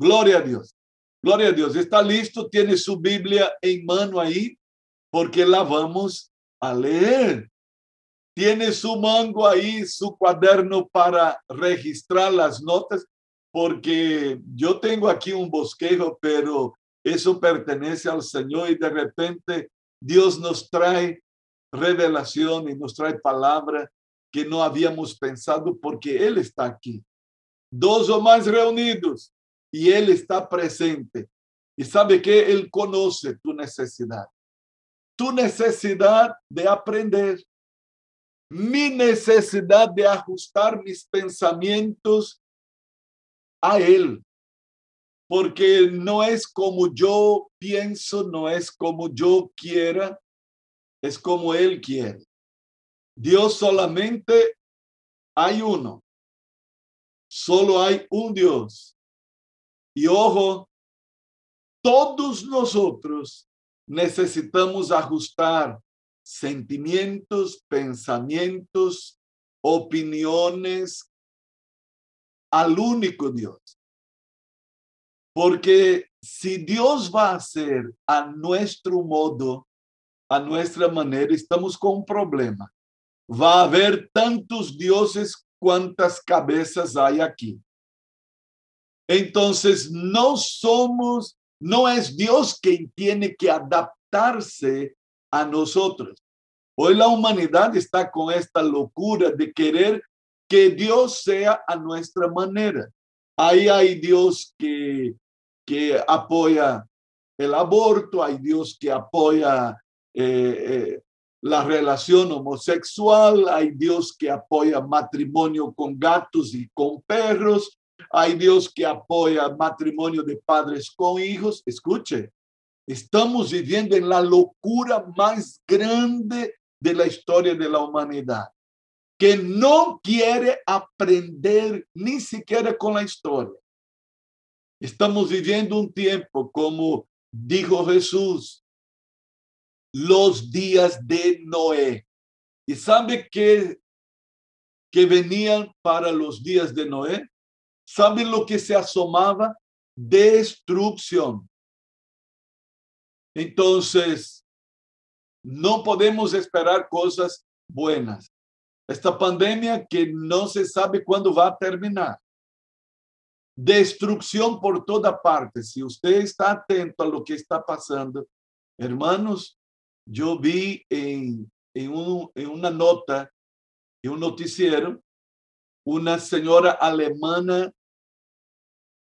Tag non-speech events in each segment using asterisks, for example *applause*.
Gloria a Dios. Gloria a Dios. ¿Está listo? ¿Tiene su Biblia en mano ahí? Porque la vamos a leer. Tiene su mango ahí, su cuaderno para registrar las notas, porque yo tengo aquí un bosquejo, pero eso pertenece al Señor y de repente Dios nos trae revelación y nos trae palabra que no habíamos pensado porque Él está aquí. Dos o más reunidos y Él está presente. Y sabe que Él conoce tu necesidad. Tu necesidad de aprender. Mi necesidad de ajustar mis pensamientos a Él. Porque no es como yo pienso, no es como yo quiera, es como Él quiere. Dios solamente hay uno. Solo hay un Dios. Y ojo, todos nosotros necesitamos ajustar sentimientos, pensamientos, opiniones al único Dios. Porque si Dios va a hacer a nuestro modo, a nuestra manera, estamos con un problema. Va a haber tantos dioses cuantas cabezas hay aquí. Entonces, no somos, no es Dios quien tiene que adaptarse a nosotros. Hoy la humanidad está con esta locura de querer que Dios sea a nuestra manera. Ahí hay Dios que, que apoya el aborto, hay Dios que apoya eh, eh, la relación homosexual, hay Dios que apoya matrimonio con gatos y con perros, hay Dios que apoya matrimonio de padres con hijos. Escuche, estamos viviendo en la locura más grande de la historia de la humanidad, que no quiere aprender ni siquiera con la historia. Estamos viviendo un tiempo, como dijo Jesús, los días de Noé. ¿Y sabe qué, que venían para los días de Noé? ¿Saben lo que se asomaba? Destrucción. Entonces, no podemos esperar cosas buenas. Esta pandemia que no se sabe cuándo va a terminar. Destrucción por toda parte. Si usted está atento a lo que está pasando, hermanos, yo vi en, en, un, en una nota, en un noticiero, una señora alemana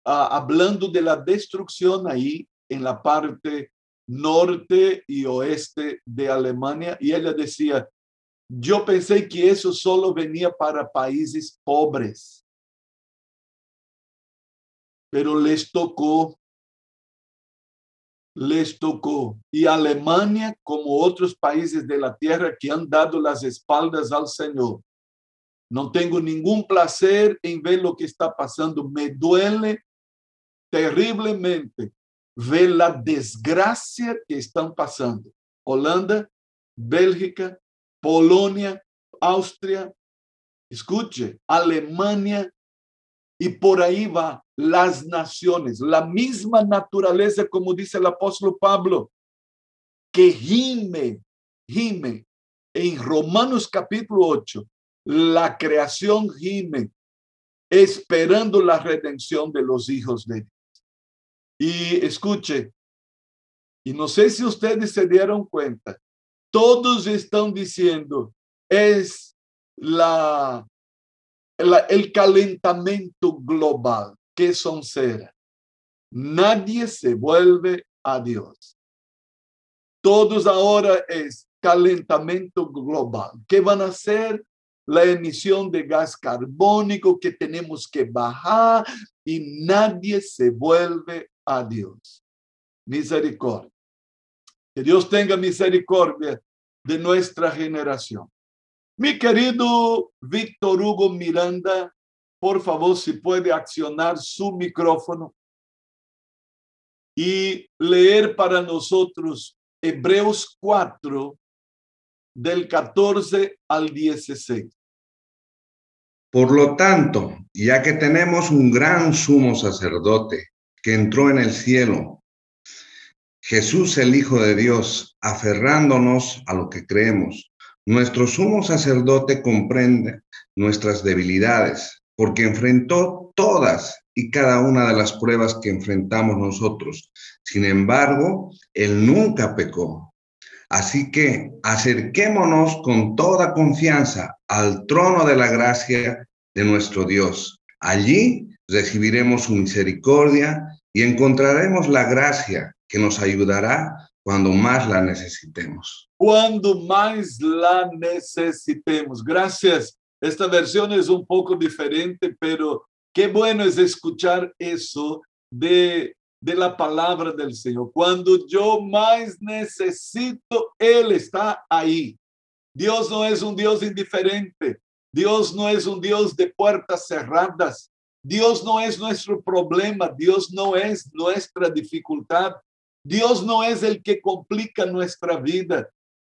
hablando de la destrucción ahí en la parte norte y oeste de Alemania y ella decía, yo pensé que eso solo venía para países pobres, pero les tocó, les tocó. Y Alemania, como otros países de la tierra que han dado las espaldas al Señor, no tengo ningún placer en ver lo que está pasando. Me duele terriblemente ver la desgracia que están pasando. Holanda, Bélgica, Polonia, Austria, escuche, Alemania, y por ahí va las naciones, la misma naturaleza, como dice el apóstol Pablo, que gime, gime. En Romanos capítulo 8, la creación gime, esperando la redención de los hijos de. Y escuche, y no sé si ustedes se dieron cuenta, todos están diciendo, es la, el calentamiento global. que son será? Nadie se vuelve a Dios. Todos ahora es calentamiento global. ¿Qué van a hacer? La emisión de gas carbónico que tenemos que bajar y nadie se vuelve a Dios. Misericordia. Que Dios tenga misericordia de nuestra generación. Mi querido Víctor Hugo Miranda, por favor, si puede accionar su micrófono y leer para nosotros Hebreos 4, del 14 al 16. Por lo tanto, ya que tenemos un gran sumo sacerdote que entró en el cielo. Jesús el Hijo de Dios, aferrándonos a lo que creemos. Nuestro sumo sacerdote comprende nuestras debilidades, porque enfrentó todas y cada una de las pruebas que enfrentamos nosotros. Sin embargo, Él nunca pecó. Así que acerquémonos con toda confianza al trono de la gracia de nuestro Dios. Allí recibiremos su misericordia y encontraremos la gracia que nos ayudará cuando más la necesitemos. Cuando más la necesitemos. Gracias. Esta versión es un poco diferente, pero qué bueno es escuchar eso de, de la palabra del Señor. Cuando yo más necesito, Él está ahí. Dios no es un Dios indiferente. Dios no es un Dios de puertas cerradas. Dios no es nuestro problema. Dios no es nuestra dificultad. Dios no es el que complica nuestra vida.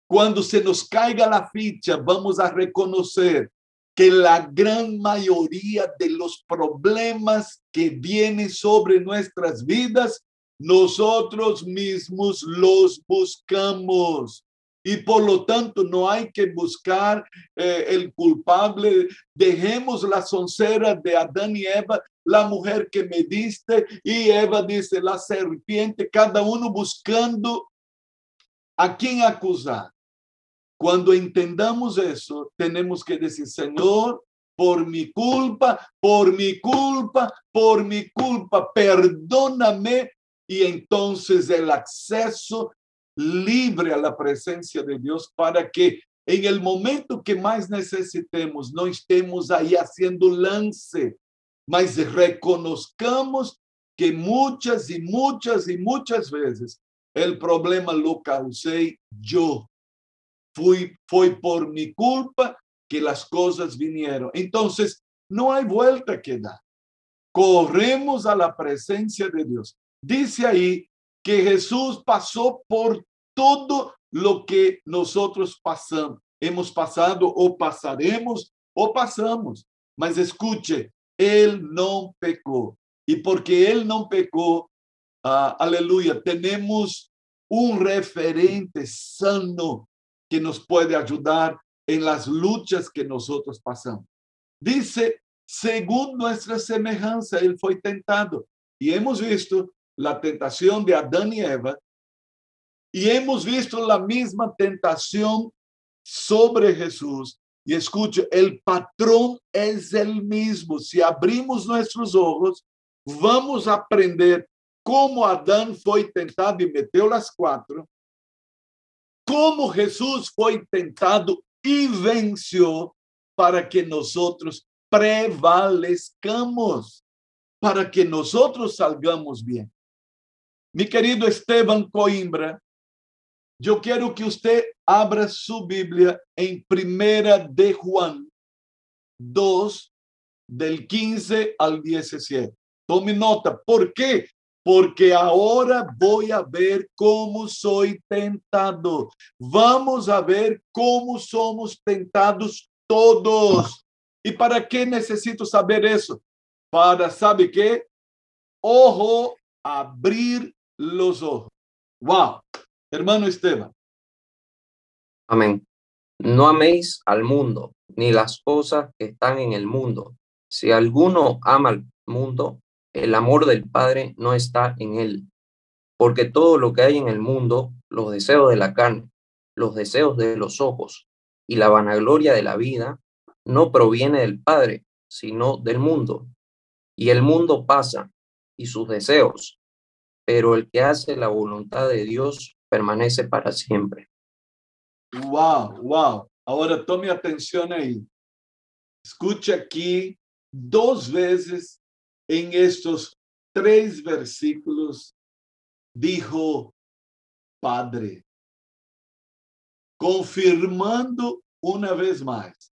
Cuando se nos caiga la ficha, vamos a reconocer que la gran mayoría de los problemas que vienen sobre nuestras vidas, nosotros mismos los buscamos. Y por lo tanto no hay que buscar eh, el culpable. Dejemos la soncera de Adán y Eva, la mujer que me diste, y Eva dice, la serpiente, cada uno buscando a quién acusar. Cuando entendamos eso, tenemos que decir, Señor, por mi culpa, por mi culpa, por mi culpa, perdóname. Y entonces el acceso libre a la presencia de Dios para que en el momento que más necesitemos, no estemos ahí haciendo lance, mas reconozcamos que muchas y muchas y muchas veces el problema lo causé yo fui, fue por mi culpa que las cosas vinieron. Entonces, no hay vuelta que dar. Corremos a la presencia de Dios. Dice ahí que Jesús pasó por todo lo que nosotros pasamos, hemos pasado o pasaremos o pasamos. Mas escuche, Él no pecó. Y porque Él no pecó, uh, aleluya, tenemos un referente sano que nos puede ayudar en las luchas que nosotros pasamos. Dice, según nuestra semejanza, él fue tentado. Y hemos visto la tentación de Adán y Eva, y hemos visto la misma tentación sobre Jesús. Y escuche, el patrón es el mismo. Si abrimos nuestros ojos, vamos a aprender cómo Adán fue tentado y metió las cuatro, como Jesús foi tentado e venceu para que nós prevalezcamos, para que nós salgamos bem. Mi querido Esteban Coimbra, eu quero que você abra sua Bíblia em 1 de Juan 2, del 15 al 17. Tome nota, por quê? porque ahora voy a ver cómo soy tentado. Vamos a ver cómo somos tentados todos. ¿Y para qué necesito saber eso? Para, ¿sabe qué? Ojo, abrir los ojos. Wow. Hermano Esteban. Amén. No améis al mundo, ni las cosas que están en el mundo. Si alguno ama al mundo, el amor del Padre no está en él, porque todo lo que hay en el mundo, los deseos de la carne, los deseos de los ojos y la vanagloria de la vida, no proviene del Padre, sino del mundo. Y el mundo pasa y sus deseos, pero el que hace la voluntad de Dios permanece para siempre. Wow, wow. Ahora tome atención ahí. Escucha aquí dos veces en estos tres versículos dijo Padre, confirmando una vez más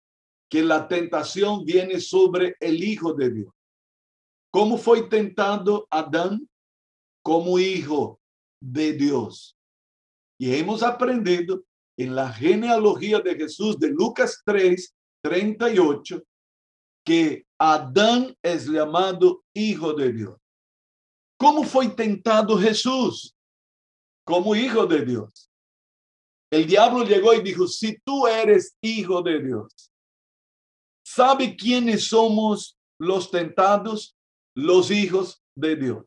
que la tentación viene sobre el Hijo de Dios. ¿Cómo fue tentado Adán? Como hijo de Dios. Y hemos aprendido en la genealogía de Jesús de Lucas 3, 38, que Adán es llamado hijo de Dios. ¿Cómo fue tentado Jesús? Como hijo de Dios. El diablo llegó y dijo, si tú eres hijo de Dios, ¿sabe quiénes somos los tentados? Los hijos de Dios.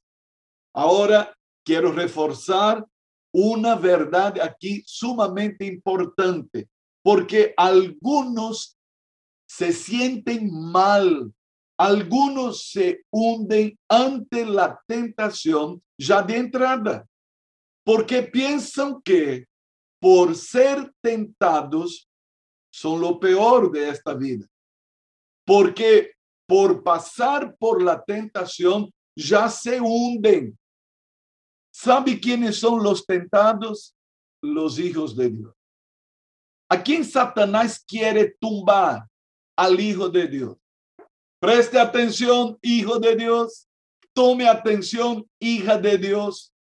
Ahora quiero reforzar una verdad aquí sumamente importante, porque algunos se sienten mal, algunos se hunden ante la tentación ya de entrada, porque piensan que por ser tentados son lo peor de esta vida, porque por pasar por la tentación ya se hunden ¿Sabe quiénes son los tentados? Los hijos de Dios. ¿A quién Satanás quiere tumbar? Al Hijo de Dios. Preste atención, Hijo de Dios. Tome atención, hija de Dios.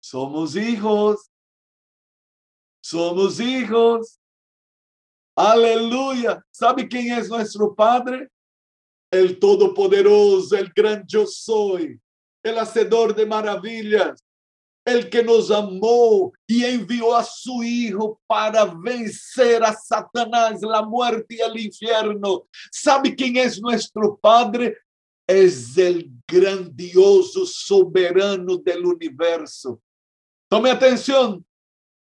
Somos hijos. Somos hijos. Aleluya. ¿Sabe quién es nuestro Padre? El Todopoderoso, el gran yo soy, el Hacedor de maravillas, el que nos amó y envió a su Hijo para vencer a Satanás, la muerte y el infierno. ¿Sabe quién es nuestro Padre? Es el grandioso soberano del universo. Tome atención.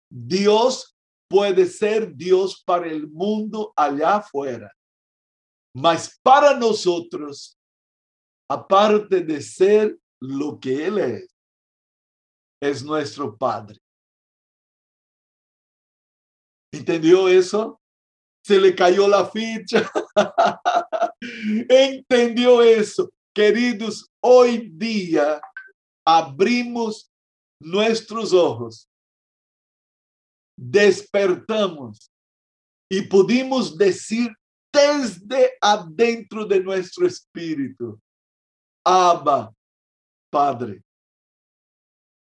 Dios puede ser Dios para el mundo allá afuera, mas para nosotros, aparte de ser lo que Él es, es nuestro Padre. ¿Entendió eso? Se le cayó la ficha. *laughs* ¿Entendió eso? Queridos, hoy día abrimos nuestros ojos, despertamos y pudimos decir desde adentro de nuestro espíritu, Abba, Padre.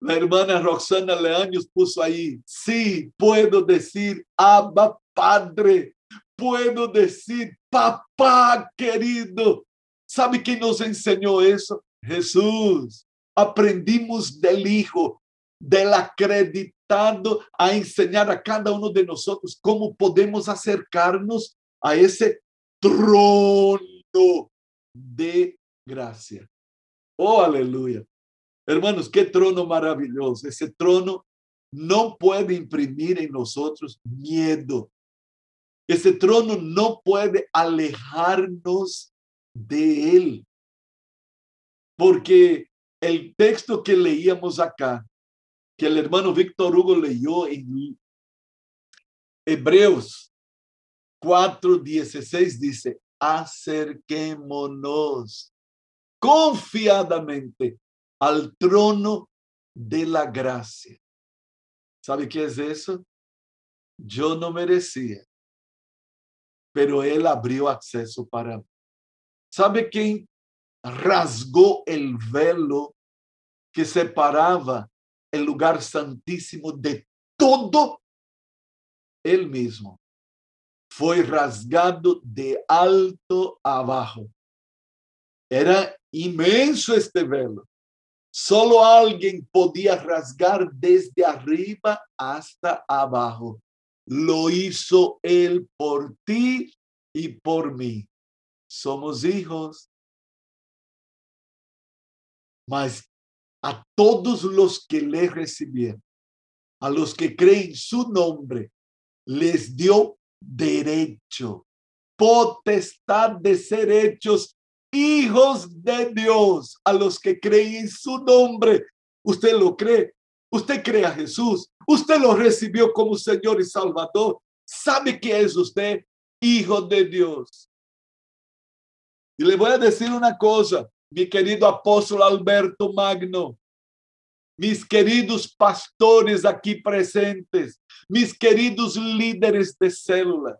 La hermana Roxana Leaños puso ahí, sí, puedo decir, Abba Padre, puedo decir, papá querido. ¿Sabe quién nos enseñó eso? Jesús. Aprendimos del Hijo, del acreditado a enseñar a cada uno de nosotros cómo podemos acercarnos a ese trono de gracia. Oh, aleluya. Hermanos, qué trono maravilloso. Ese trono no puede imprimir en nosotros miedo. Ese trono no puede alejarnos de él. Porque el texto que leíamos acá, que el hermano Víctor Hugo leyó en Hebreos 4:16 dice, acerquémonos confiadamente al trono de la gracia. ¿Sabe qué es eso? Yo no merecía, pero Él abrió acceso para mí. ¿Sabe quién rasgó el velo que separaba el lugar santísimo de todo? Él mismo. Fue rasgado de alto a abajo. Era inmenso este velo. Solo alguien podía rasgar desde arriba hasta abajo. Lo hizo Él por ti y por mí. Somos hijos. Mas a todos los que le recibieron, a los que creen su nombre, les dio derecho, potestad de ser hechos hijos de Dios, a los que creen en su nombre. Usted lo cree, usted cree a Jesús, usted lo recibió como Señor y Salvador. ¿Sabe que es usted? Hijo de Dios. Y le voy a decir una cosa, mi querido apóstol Alberto Magno, mis queridos pastores aquí presentes, mis queridos líderes de célula,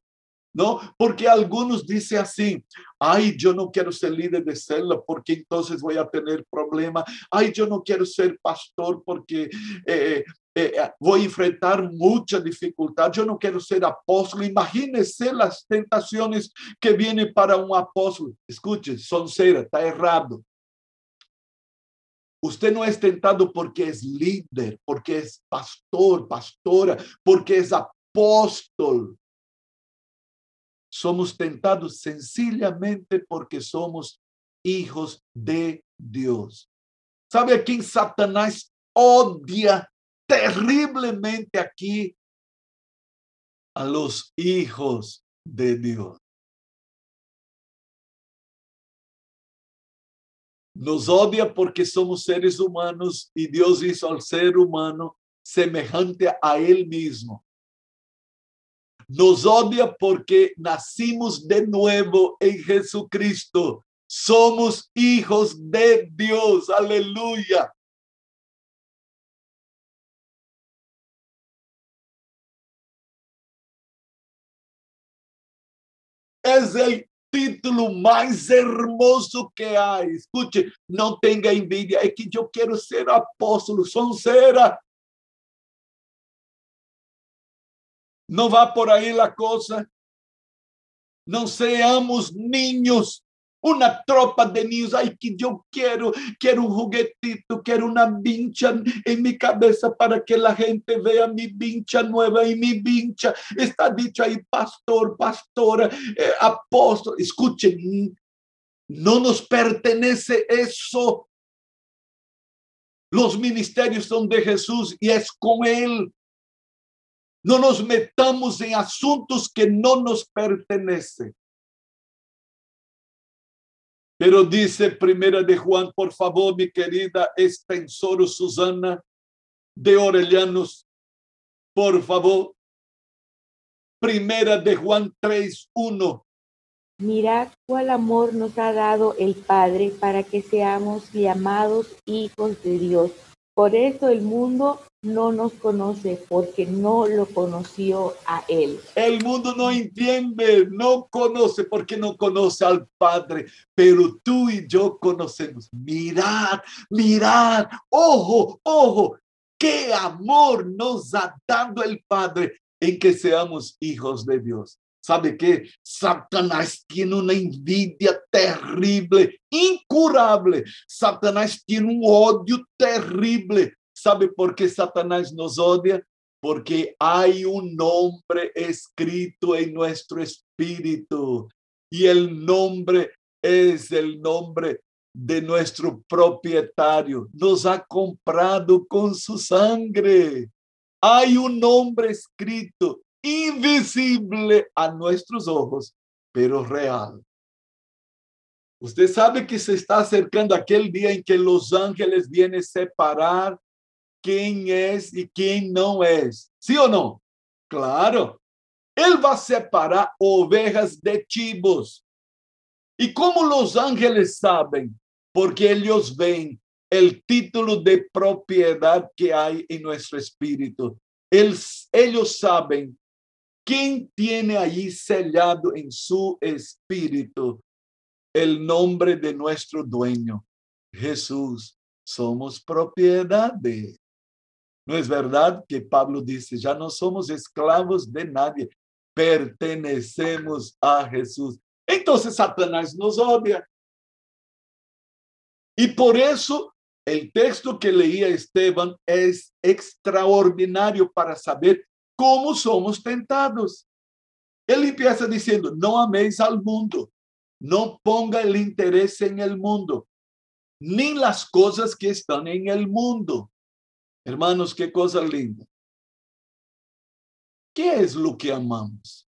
¿no? Porque algunos dicen así, ay, yo no quiero ser líder de célula porque entonces voy a tener problema, ay, yo no quiero ser pastor porque eh, eh, eh, voy a enfrentar mucha dificultad, yo no quiero ser apóstol. Imagínese las tentaciones que vienen para un apóstol. Escuche, son cera, está errado. Usted no es tentado porque es líder, porque es pastor, pastora, porque es apóstol. Somos tentados sencillamente porque somos hijos de Dios. ¿Sabe a quién Satanás odia terriblemente aquí? A los hijos de Dios. Nos odia porque somos seres humanos y Dios hizo al ser humano semejante a Él mismo. Nos odia porque nacimos de nuevo en Jesucristo. Somos hijos de Dios. Aleluya. Es el título mais hermoso que há. Escute, não tenha envidia. É que eu quero ser apóstolo, sonzeira. Não vá por aí a coisa. Não seamos ninhos una tropa de niños, ay, que yo quiero, quiero un juguetito, quiero una vincha en mi cabeza para que la gente vea mi vincha nueva y mi vincha está dicho ahí, pastor, pastora, eh, apóstol, escuchen, no nos pertenece eso. Los ministerios son de Jesús y es con Él. No nos metamos en asuntos que no nos pertenecen. Pero dice Primera de Juan, por favor, mi querida extensora Susana de Orelhanos, por favor. Primera de Juan 3, 1. Mirad cuál amor nos ha dado el Padre para que seamos llamados hijos de Dios. Por eso el mundo no nos conoce porque no lo conoció a Él. El mundo no entiende, no conoce porque no conoce al Padre, pero tú y yo conocemos. Mirad, mirad, ojo, ojo, qué amor nos ha dado el Padre en que seamos hijos de Dios. ¿Sabe qué? Satanás tiene una envidia terrible, incurable. Satanás tiene un odio terrible. ¿Sabe por qué Satanás nos odia? Porque hay un nombre escrito en nuestro espíritu y el nombre es el nombre de nuestro propietario. Nos ha comprado con su sangre. Hay un nombre escrito invisible a nuestros ojos, pero real. Usted sabe que se está acercando aquel día en que los ángeles vienen a separar quién es y quién no es. ¿Sí o no? Claro. Él va a separar ovejas de chivos. ¿Y cómo los ángeles saben? Porque ellos ven el título de propiedad que hay en nuestro espíritu. ellos saben ¿Quién tiene allí sellado en su espíritu el nombre de nuestro dueño? Jesús. Somos propiedad de ¿No es verdad que Pablo dice, ya no somos esclavos de nadie, pertenecemos a Jesús? Entonces Satanás nos odia. Y por eso el texto que leía Esteban es extraordinario para saber como somos tentados. Ele empieza dizendo: não ameis al mundo, não ponga el interés en el mundo, ni las cosas que están en el mundo. Hermanos, qué cosa linda. ¿Qué es lo que amamos?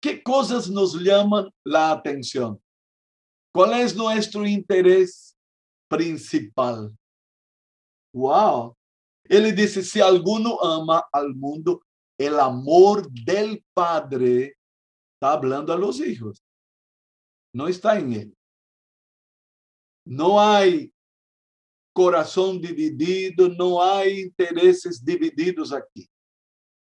¿Qué cosas nos llaman la atención? ¿Cuál es nuestro interés principal? Wow, Ele disse: se alguno ama al mundo, el amor del Padre está hablando a los hijos. No está en él. No hay corazón dividido, no hay intereses divididos aquí.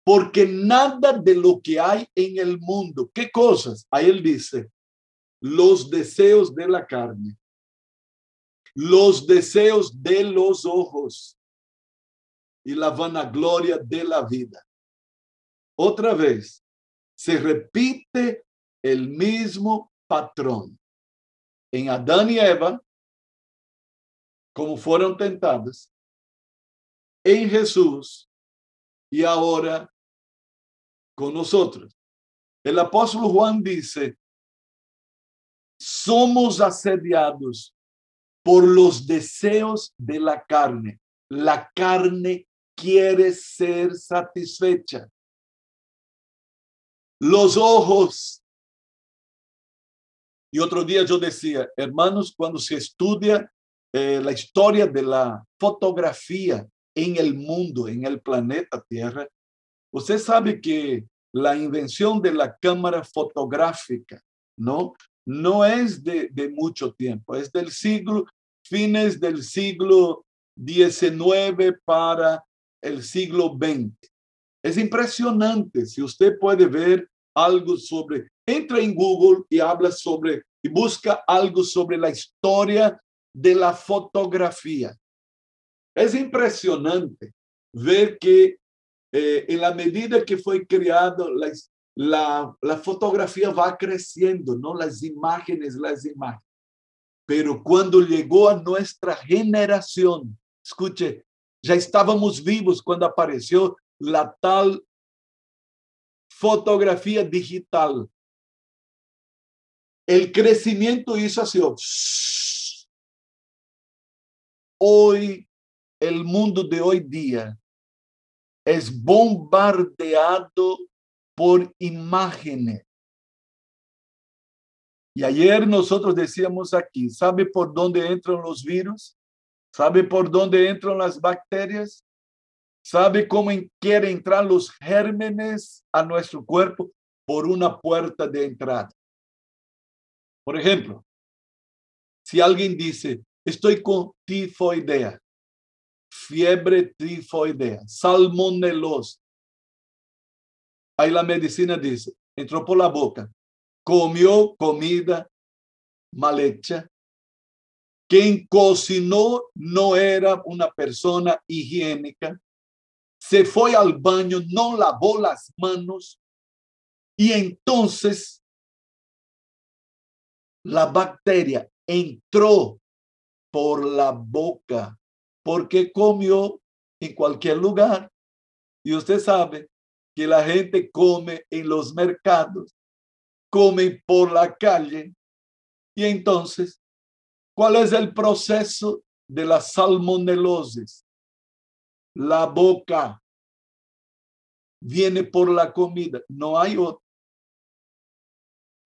Porque nada de lo que hay en el mundo, ¿qué cosas? Ahí él dice, los deseos de la carne, los deseos de los ojos, y la vanagloria de la vida. Otra vez, se repite el mismo patrón. En Adán y Eva como fueron tentadas en Jesús y ahora con nosotros. El apóstol Juan dice, somos asediados por los deseos de la carne. La carne quiere ser satisfecha. Los ojos. Y otro día yo decía, hermanos, cuando se estudia eh, la historia de la fotografía en el mundo, en el planeta Tierra, usted sabe que la invención de la cámara fotográfica, ¿no? No es de, mucho tiempo, es del siglo, fines del siglo XIX para el siglo XX. Es impresionante si usted puede ver algo sobre, entra en Google y habla sobre, y busca algo sobre la historia de la fotografía. Es impresionante ver que eh, en la medida que fue creado, la, la, fotografía va creciendo, ¿no? Las imágenes, las imágenes. Pero cuando llegó a nuestra generación, escuche, ya estábamos vivos cuando apareció la tal fotografía digital. El crecimiento hizo así. Hoy, el mundo de hoy día es bombardeado por imágenes. Y ayer nosotros decíamos aquí, ¿sabe por dónde entran los virus? ¿Sabe por dónde entran las bacterias? ¿Sabe cómo quieren entrar los gérmenes a nuestro cuerpo? Por una puerta de entrada. Por ejemplo, si alguien dice, estoy con tifoidea, fiebre tifoidea, salmonelosa, ahí la medicina dice, entró por la boca, comió comida mal hecha. Quien cocinó no era una persona higiénica. Se fue al baño, no lavó las manos y entonces la bacteria entró por la boca porque comió en cualquier lugar. Y usted sabe que la gente come en los mercados comen por la calle. Y entonces, ¿cuál es el proceso de la salmonelosis? La boca viene por la comida, no hay otro.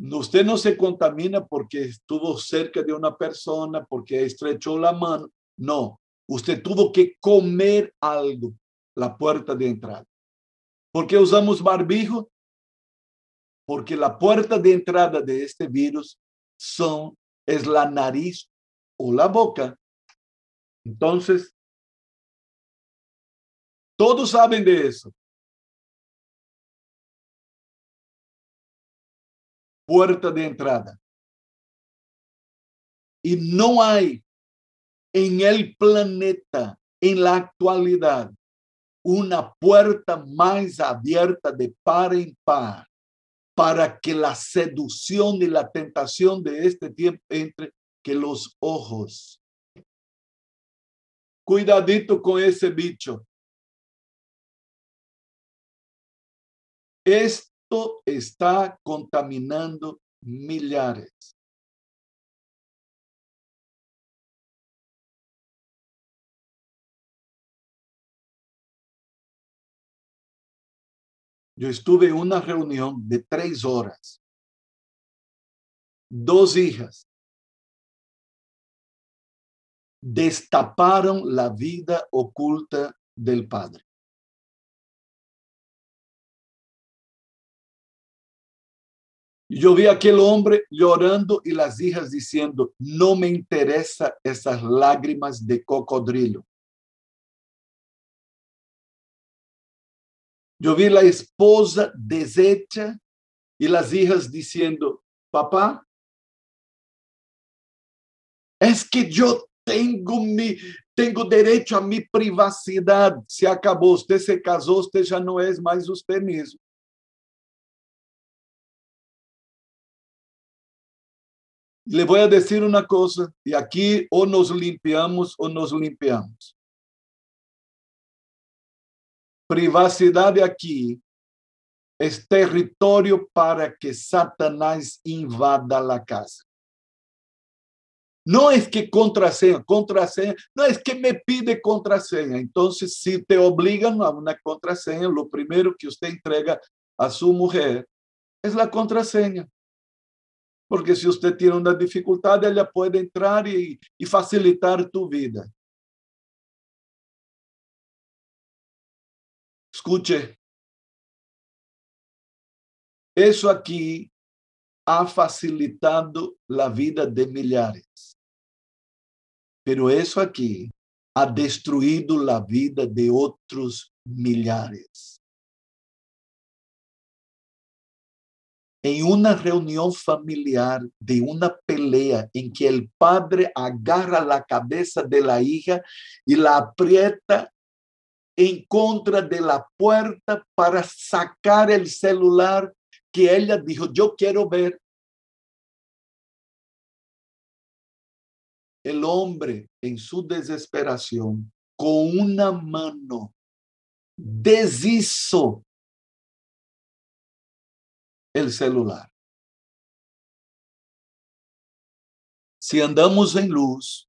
Usted no se contamina porque estuvo cerca de una persona, porque estrechó la mano. No, usted tuvo que comer algo, la puerta de entrada. ¿Por qué usamos barbijo? porque la puerta de entrada de este virus son, es la nariz o la boca. Entonces, todos saben de eso. Puerta de entrada. Y no hay en el planeta, en la actualidad, una puerta más abierta de par en par para que la seducción y la tentación de este tiempo entre que los ojos. Cuidadito con ese bicho. Está contaminando millares. Yo estuve en una reunión de tres horas. Dos hijas destaparon la vida oculta del padre. Yo vi a aquel hombre llorando y las hijas diciendo, no me interesa esas lágrimas de cocodrilo. Yo vi la esposa deshecha y las hijas diciendo, papá, es que yo tengo mi, tengo derecho a mi privacidad. Se acabó, usted se casó, usted ya no es más usted mismo. Le voy a decir una cosa, y aquí o nos limpiamos o nos limpiamos. Privacidad aquí es territorio para que Satanás invada la casa. No es que contraseña, contraseña, no es que me pide contraseña. Entonces, si te obligan a una contraseña, lo primero que usted entrega a su mujer es la contraseña. Porque si usted tiene una dificultad, ella puede entrar y, y facilitar tu vida. Escuche. Eso aquí ha facilitado la vida de millares. Pero eso aquí ha destruído la vida de otros millares. En una reunión familiar de una pelea en que el padre agarra la cabeza de la hija y la aprieta en contra de la puerta para sacar el celular que ella dijo, yo quiero ver. El hombre en su desesperación, con una mano, deshizo el celular. Si andamos en luz,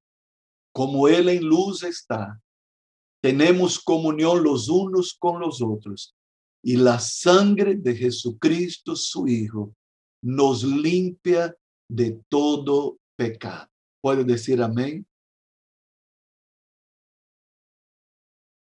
como Él en luz está, tenemos comunión los unos con los otros y la sangre de Jesucristo, su Hijo, nos limpia de todo pecado. ¿Puede decir amén?